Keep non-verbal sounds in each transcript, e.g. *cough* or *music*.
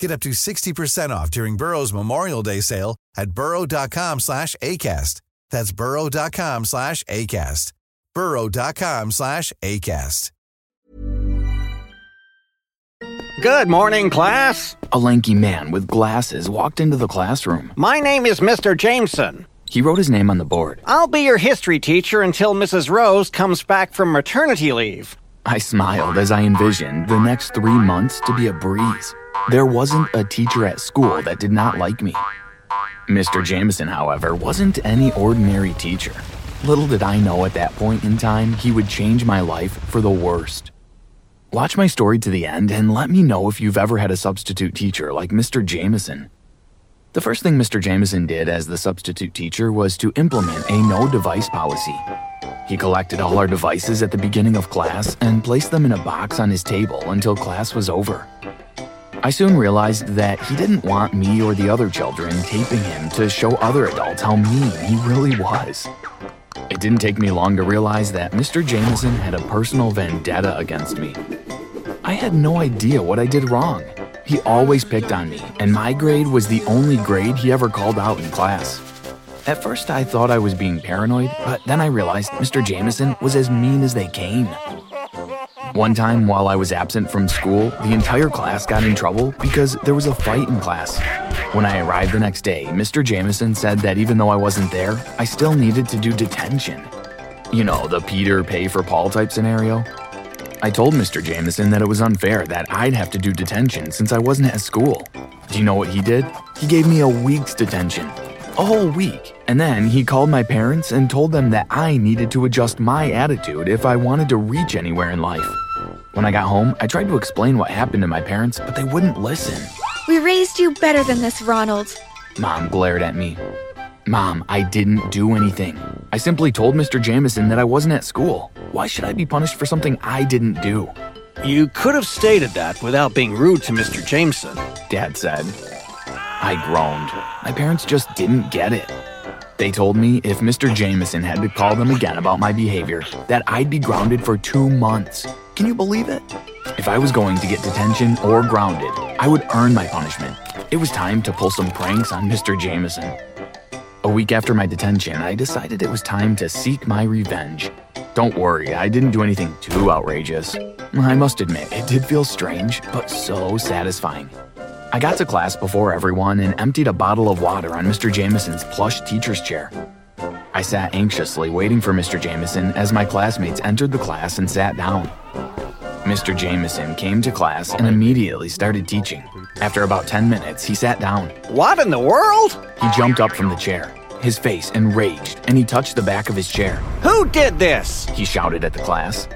Get up to 60% off during Burrow's Memorial Day sale at burrow.com slash ACAST. That's burrow.com slash ACAST. burrow.com slash ACAST. Good morning, class. A lanky man with glasses walked into the classroom. My name is Mr. Jameson. He wrote his name on the board. I'll be your history teacher until Mrs. Rose comes back from maternity leave. I smiled as I envisioned the next three months to be a breeze. There wasn't a teacher at school that did not like me. Mr. Jameson, however, wasn't any ordinary teacher. Little did I know at that point in time he would change my life for the worst. Watch my story to the end and let me know if you've ever had a substitute teacher like Mr. Jameson. The first thing Mr. Jameson did as the substitute teacher was to implement a no device policy. He collected all our devices at the beginning of class and placed them in a box on his table until class was over. I soon realized that he didn't want me or the other children taping him to show other adults how mean he really was. It didn't take me long to realize that Mr. Jameson had a personal vendetta against me. I had no idea what I did wrong. He always picked on me, and my grade was the only grade he ever called out in class. At first, I thought I was being paranoid, but then I realized Mr. Jameson was as mean as they came. One time, while I was absent from school, the entire class got in trouble because there was a fight in class. When I arrived the next day, Mr. Jameson said that even though I wasn't there, I still needed to do detention. You know, the Peter pay for Paul type scenario? I told Mr. Jameson that it was unfair that I'd have to do detention since I wasn't at school. Do you know what he did? He gave me a week's detention. A whole week. And then he called my parents and told them that I needed to adjust my attitude if I wanted to reach anywhere in life. When I got home, I tried to explain what happened to my parents, but they wouldn't listen. We raised you better than this, Ronald. Mom glared at me. Mom, I didn't do anything. I simply told Mr. Jameson that I wasn't at school. Why should I be punished for something I didn't do? You could have stated that without being rude to Mr. Jameson. Dad said. I groaned. My parents just didn't get it. They told me if Mr. Jameson had to call them again about my behavior, that I'd be grounded for two months. Can you believe it? If I was going to get detention or grounded, I would earn my punishment. It was time to pull some pranks on Mr. Jameson. A week after my detention, I decided it was time to seek my revenge. Don't worry, I didn't do anything too outrageous. I must admit, it did feel strange, but so satisfying. I got to class before everyone and emptied a bottle of water on Mr. Jameson's plush teacher's chair. I sat anxiously waiting for Mr. Jameson as my classmates entered the class and sat down. Mr. Jameson came to class and immediately started teaching. After about 10 minutes, he sat down. What in the world? He jumped up from the chair, his face enraged, and he touched the back of his chair. Who did this? He shouted at the class.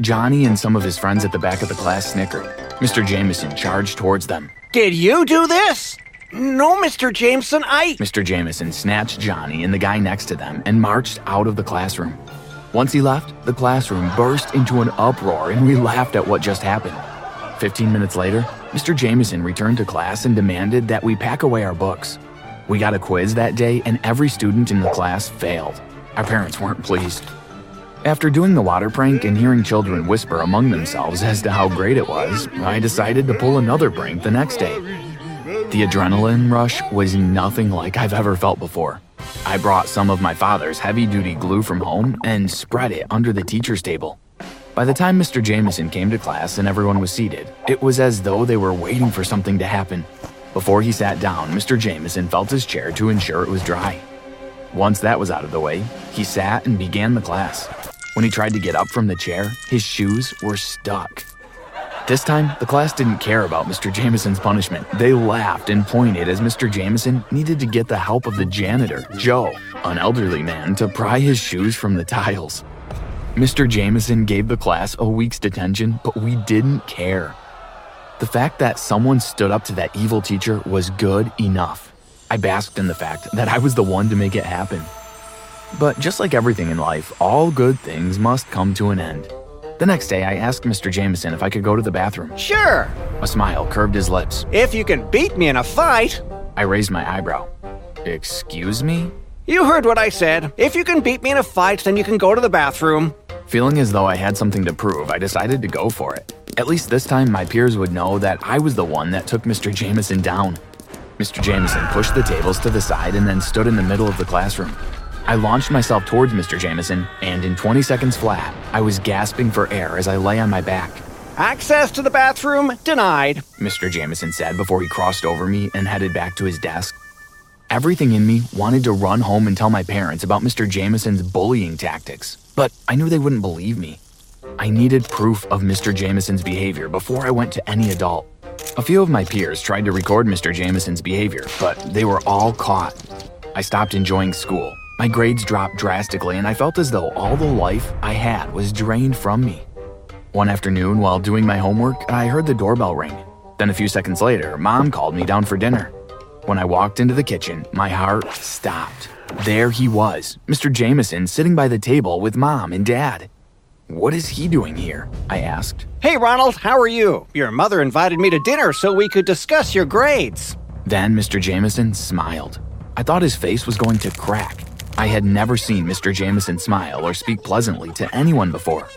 Johnny and some of his friends at the back of the class snickered. Mr. Jameson charged towards them. Did you do this? No, Mr. Jameson, I. Mr. Jameson snatched Johnny and the guy next to them and marched out of the classroom. Once he left, the classroom burst into an uproar and we laughed at what just happened. Fifteen minutes later, Mr. Jameson returned to class and demanded that we pack away our books. We got a quiz that day and every student in the class failed. Our parents weren't pleased. After doing the water prank and hearing children whisper among themselves as to how great it was, I decided to pull another prank the next day. The adrenaline rush was nothing like I've ever felt before. I brought some of my father's heavy duty glue from home and spread it under the teacher's table. By the time Mr. Jameson came to class and everyone was seated, it was as though they were waiting for something to happen. Before he sat down, Mr. Jameson felt his chair to ensure it was dry. Once that was out of the way, he sat and began the class. When he tried to get up from the chair, his shoes were stuck. This time, the class didn't care about Mr. Jameson's punishment. They laughed and pointed as Mr. Jameson needed to get the help of the janitor, Joe, an elderly man, to pry his shoes from the tiles. Mr. Jameson gave the class a week's detention, but we didn't care. The fact that someone stood up to that evil teacher was good enough. I basked in the fact that I was the one to make it happen. But just like everything in life, all good things must come to an end. The next day, I asked Mr. Jameson if I could go to the bathroom. Sure, A smile curved his lips. if you can beat me in a fight. I raised my eyebrow. Excuse me? You heard what I said. If you can beat me in a fight, then you can go to the bathroom. Feeling as though I had something to prove, I decided to go for it. At least this time, my peers would know that I was the one that took Mr. Jameson down. Mr. Jameson pushed the tables to the side and then stood in the middle of the classroom. I launched myself towards Mr. Jameson, and in 20 seconds flat, I was gasping for air as I lay on my back. Access to the bathroom denied. Mr. Jameson said before he crossed over me and headed back to his desk. Everything in me wanted to run home and tell my parents about Mr. Jameson's bullying tactics, but I knew they wouldn't believe me. I needed proof of Mr. Jameson's behavior before I went to any adult. A few of my peers tried to record Mr. Jameson's behavior, but they were all caught. I stopped enjoying school. My grades dropped drastically, and I felt as though all the life I had was drained from me. One afternoon, while doing my homework, I heard the doorbell ring. Then a few seconds later, mom called me down for dinner. When I walked into the kitchen, my heart stopped. There he was, Mr. Jameson, sitting by the table with mom and dad. What is he doing here? I asked. Hey, Ronald, how are you? Your mother invited me to dinner so we could discuss your grades. Then Mr. Jameson smiled. I thought his face was going to crack. I had never seen Mr. Jameson smile or speak pleasantly to anyone before.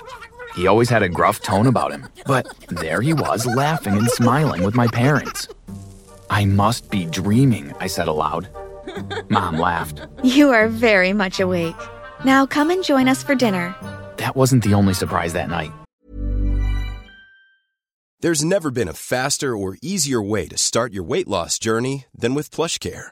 He always had a gruff tone about him, but there he was laughing and smiling with my parents. I must be dreaming, I said aloud. Mom laughed. You are very much awake. Now come and join us for dinner. That wasn't the only surprise that night. There's never been a faster or easier way to start your weight loss journey than with PlushCare.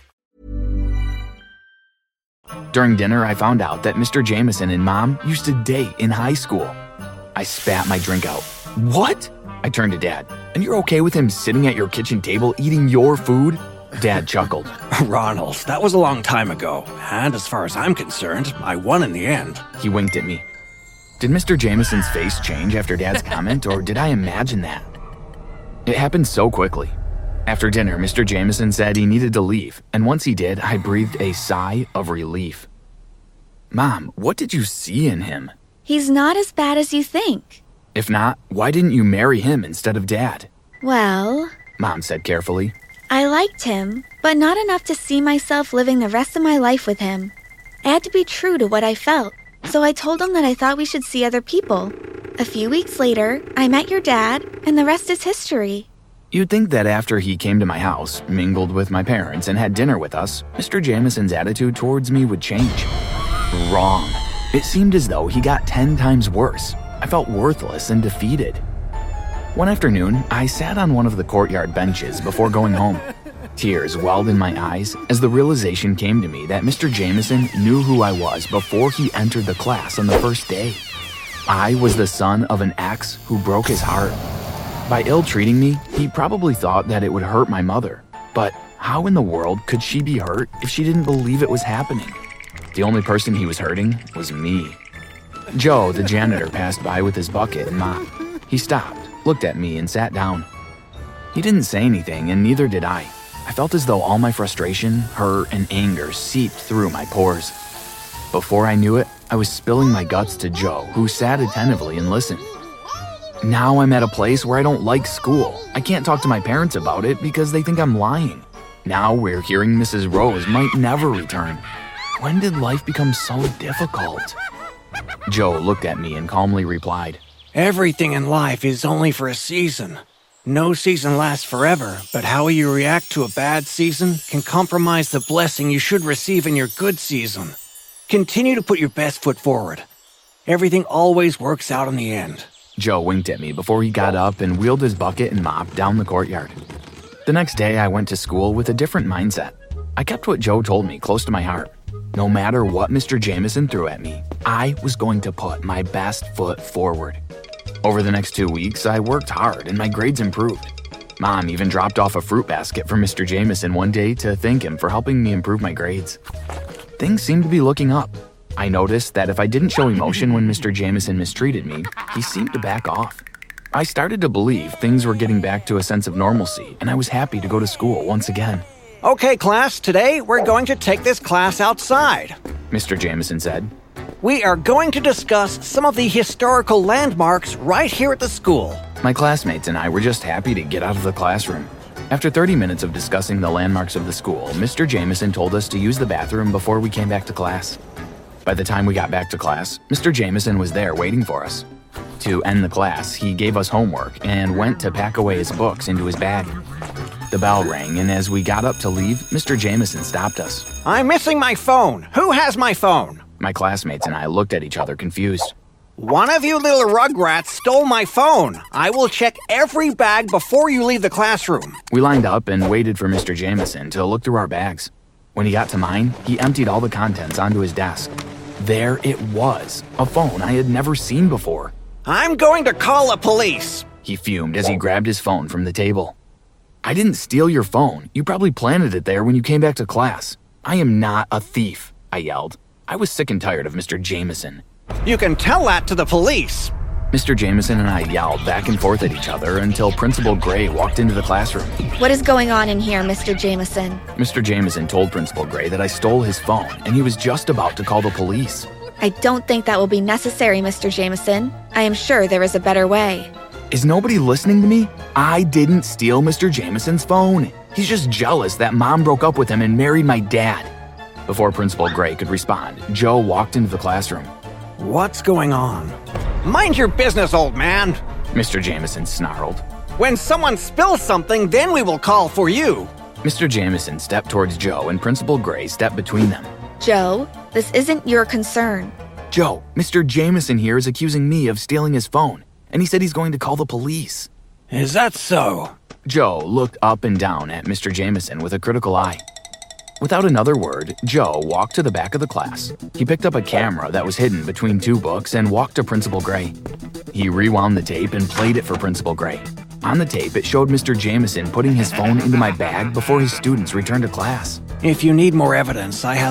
During dinner, I found out that Mr. Jameson and mom used to date in high school. I spat my drink out. What? I turned to dad. And you're okay with him sitting at your kitchen table eating your food? Dad chuckled. *laughs* Ronald, that was a long time ago. And as far as I'm concerned, I won in the end. He winked at me. Did Mr. Jameson's face change after Dad's *laughs* comment, or did I imagine that? It happened so quickly. After dinner, Mr. Jameson said he needed to leave, and once he did, I breathed a sigh of relief. Mom, what did you see in him? He's not as bad as you think. If not, why didn't you marry him instead of Dad? Well, Mom said carefully. I liked him, but not enough to see myself living the rest of my life with him. I had to be true to what I felt, so I told him that I thought we should see other people. A few weeks later, I met your dad, and the rest is history. You'd think that after he came to my house, mingled with my parents, and had dinner with us, Mr. Jameson's attitude towards me would change. Wrong. It seemed as though he got 10 times worse. I felt worthless and defeated. One afternoon, I sat on one of the courtyard benches before going home. Tears welled in my eyes as the realization came to me that Mr. Jameson knew who I was before he entered the class on the first day. I was the son of an ex who broke his heart. By ill treating me, he probably thought that it would hurt my mother. But how in the world could she be hurt if she didn't believe it was happening? The only person he was hurting was me. Joe, the janitor, passed by with his bucket and mop. He stopped, looked at me, and sat down. He didn't say anything, and neither did I. I felt as though all my frustration, hurt, and anger seeped through my pores. Before I knew it, I was spilling my guts to Joe, who sat attentively and listened. Now I'm at a place where I don't like school. I can't talk to my parents about it because they think I'm lying. Now we're hearing Mrs. Rose might never return. When did life become so difficult? Joe looked at me and calmly replied, Everything in life is only for a season. No season lasts forever, but how you react to a bad season can compromise the blessing you should receive in your good season. Continue to put your best foot forward. Everything always works out in the end. Joe winked at me before he got up and wheeled his bucket and mop down the courtyard. The next day, I went to school with a different mindset. I kept what Joe told me close to my heart. No matter what Mr. Jameson threw at me, I was going to put my best foot forward. Over the next two weeks, I worked hard and my grades improved. Mom even dropped off a fruit basket for Mr. Jameson one day to thank him for helping me improve my grades. Things seemed to be looking up. I noticed that if I didn't show emotion when Mr. Jameson mistreated me, he seemed to back off. I started to believe things were getting back to a sense of normalcy, and I was happy to go to school once again. Okay, class, today we're going to take this class outside. Mr. Jameson said. We are going to discuss some of the historical landmarks right here at the school. My classmates and I were just happy to get out of the classroom. After 30 minutes of discussing the landmarks of the school, Mr. Jameson told us to use the bathroom before we came back to class. By the time we got back to class, Mr. Jameson was there waiting for us. To end the class, he gave us homework and went to pack away his books into his bag. The bell rang, and as we got up to leave, Mr. Jameson stopped us. I'm missing my phone. Who has my phone? My classmates and I looked at each other confused. One of you little rugrats stole my phone. I will check every bag before you leave the classroom. We lined up and waited for Mr. Jameson to look through our bags. When he got to mine, he emptied all the contents onto his desk. There it was, a phone I had never seen before. I'm going to call the police. He fumed as he grabbed his phone from the table. I didn't steal your phone. You probably planted it there when you came back to class. I am not a thief, I yelled. I was sick and tired of Mr. Jameson. You can tell that to the police. Mr. Jameson and I yelled back and forth at each other until Principal Gray walked into the classroom. What is going on in here, Mr. Jameson? Mr. Jameson told Principal Gray that I stole his phone and he was just about to call the police. I don't think that will be necessary, Mr. Jameson. I am sure there is a better way. Is nobody listening to me? I didn't steal Mr. Jameson's phone. He's just jealous that mom broke up with him and married my dad. Before Principal Gray could respond, Joe walked into the classroom. What's going on? Mind your business, old man. Mr. Jameson snarled. When someone spills something, then we will call for you. Mr. Jameson stepped towards Joe and Principal Gray stepped between them. Joe, this isn't your concern. Joe, Mr. Jameson here is accusing me of stealing his phone, and he said he's going to call the police. Is that so? Joe looked up and down at Mr. Jameson with a critical eye. Without another word, Joe walked to the back of the class. He picked up a camera that was hidden between two books and walked to Principal Gray. He rewound the tape and played it for Principal Gray. On the tape, it showed Mr. Jameson putting his phone into my bag before his students returned to class. If you need more evidence, I have.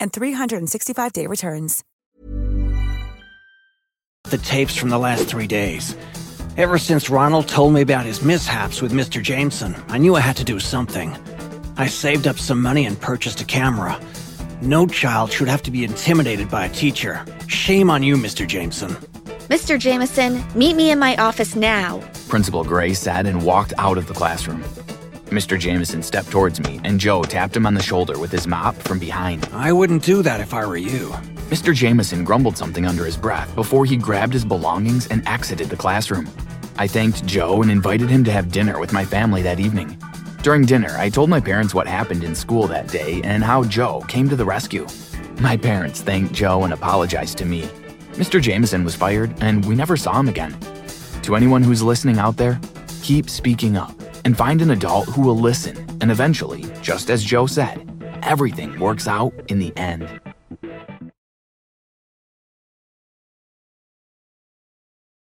and 365-day returns. The tapes from the last three days. Ever since Ronald told me about his mishaps with Mr. Jameson, I knew I had to do something. I saved up some money and purchased a camera. No child should have to be intimidated by a teacher. Shame on you, Mr. Jameson. Mr. Jameson, meet me in my office now. Principal Gray said and walked out of the classroom. Mr. Jameson stepped towards me, and Joe tapped him on the shoulder with his mop from behind. I wouldn't do that if I were you. Mr. Jameson grumbled something under his breath before he grabbed his belongings and exited the classroom. I thanked Joe and invited him to have dinner with my family that evening. During dinner, I told my parents what happened in school that day and how Joe came to the rescue. My parents thanked Joe and apologized to me. Mr. Jameson was fired, and we never saw him again. To anyone who's listening out there, keep speaking up and find an adult who will listen, and eventually, just as Joe said, everything works out in the end.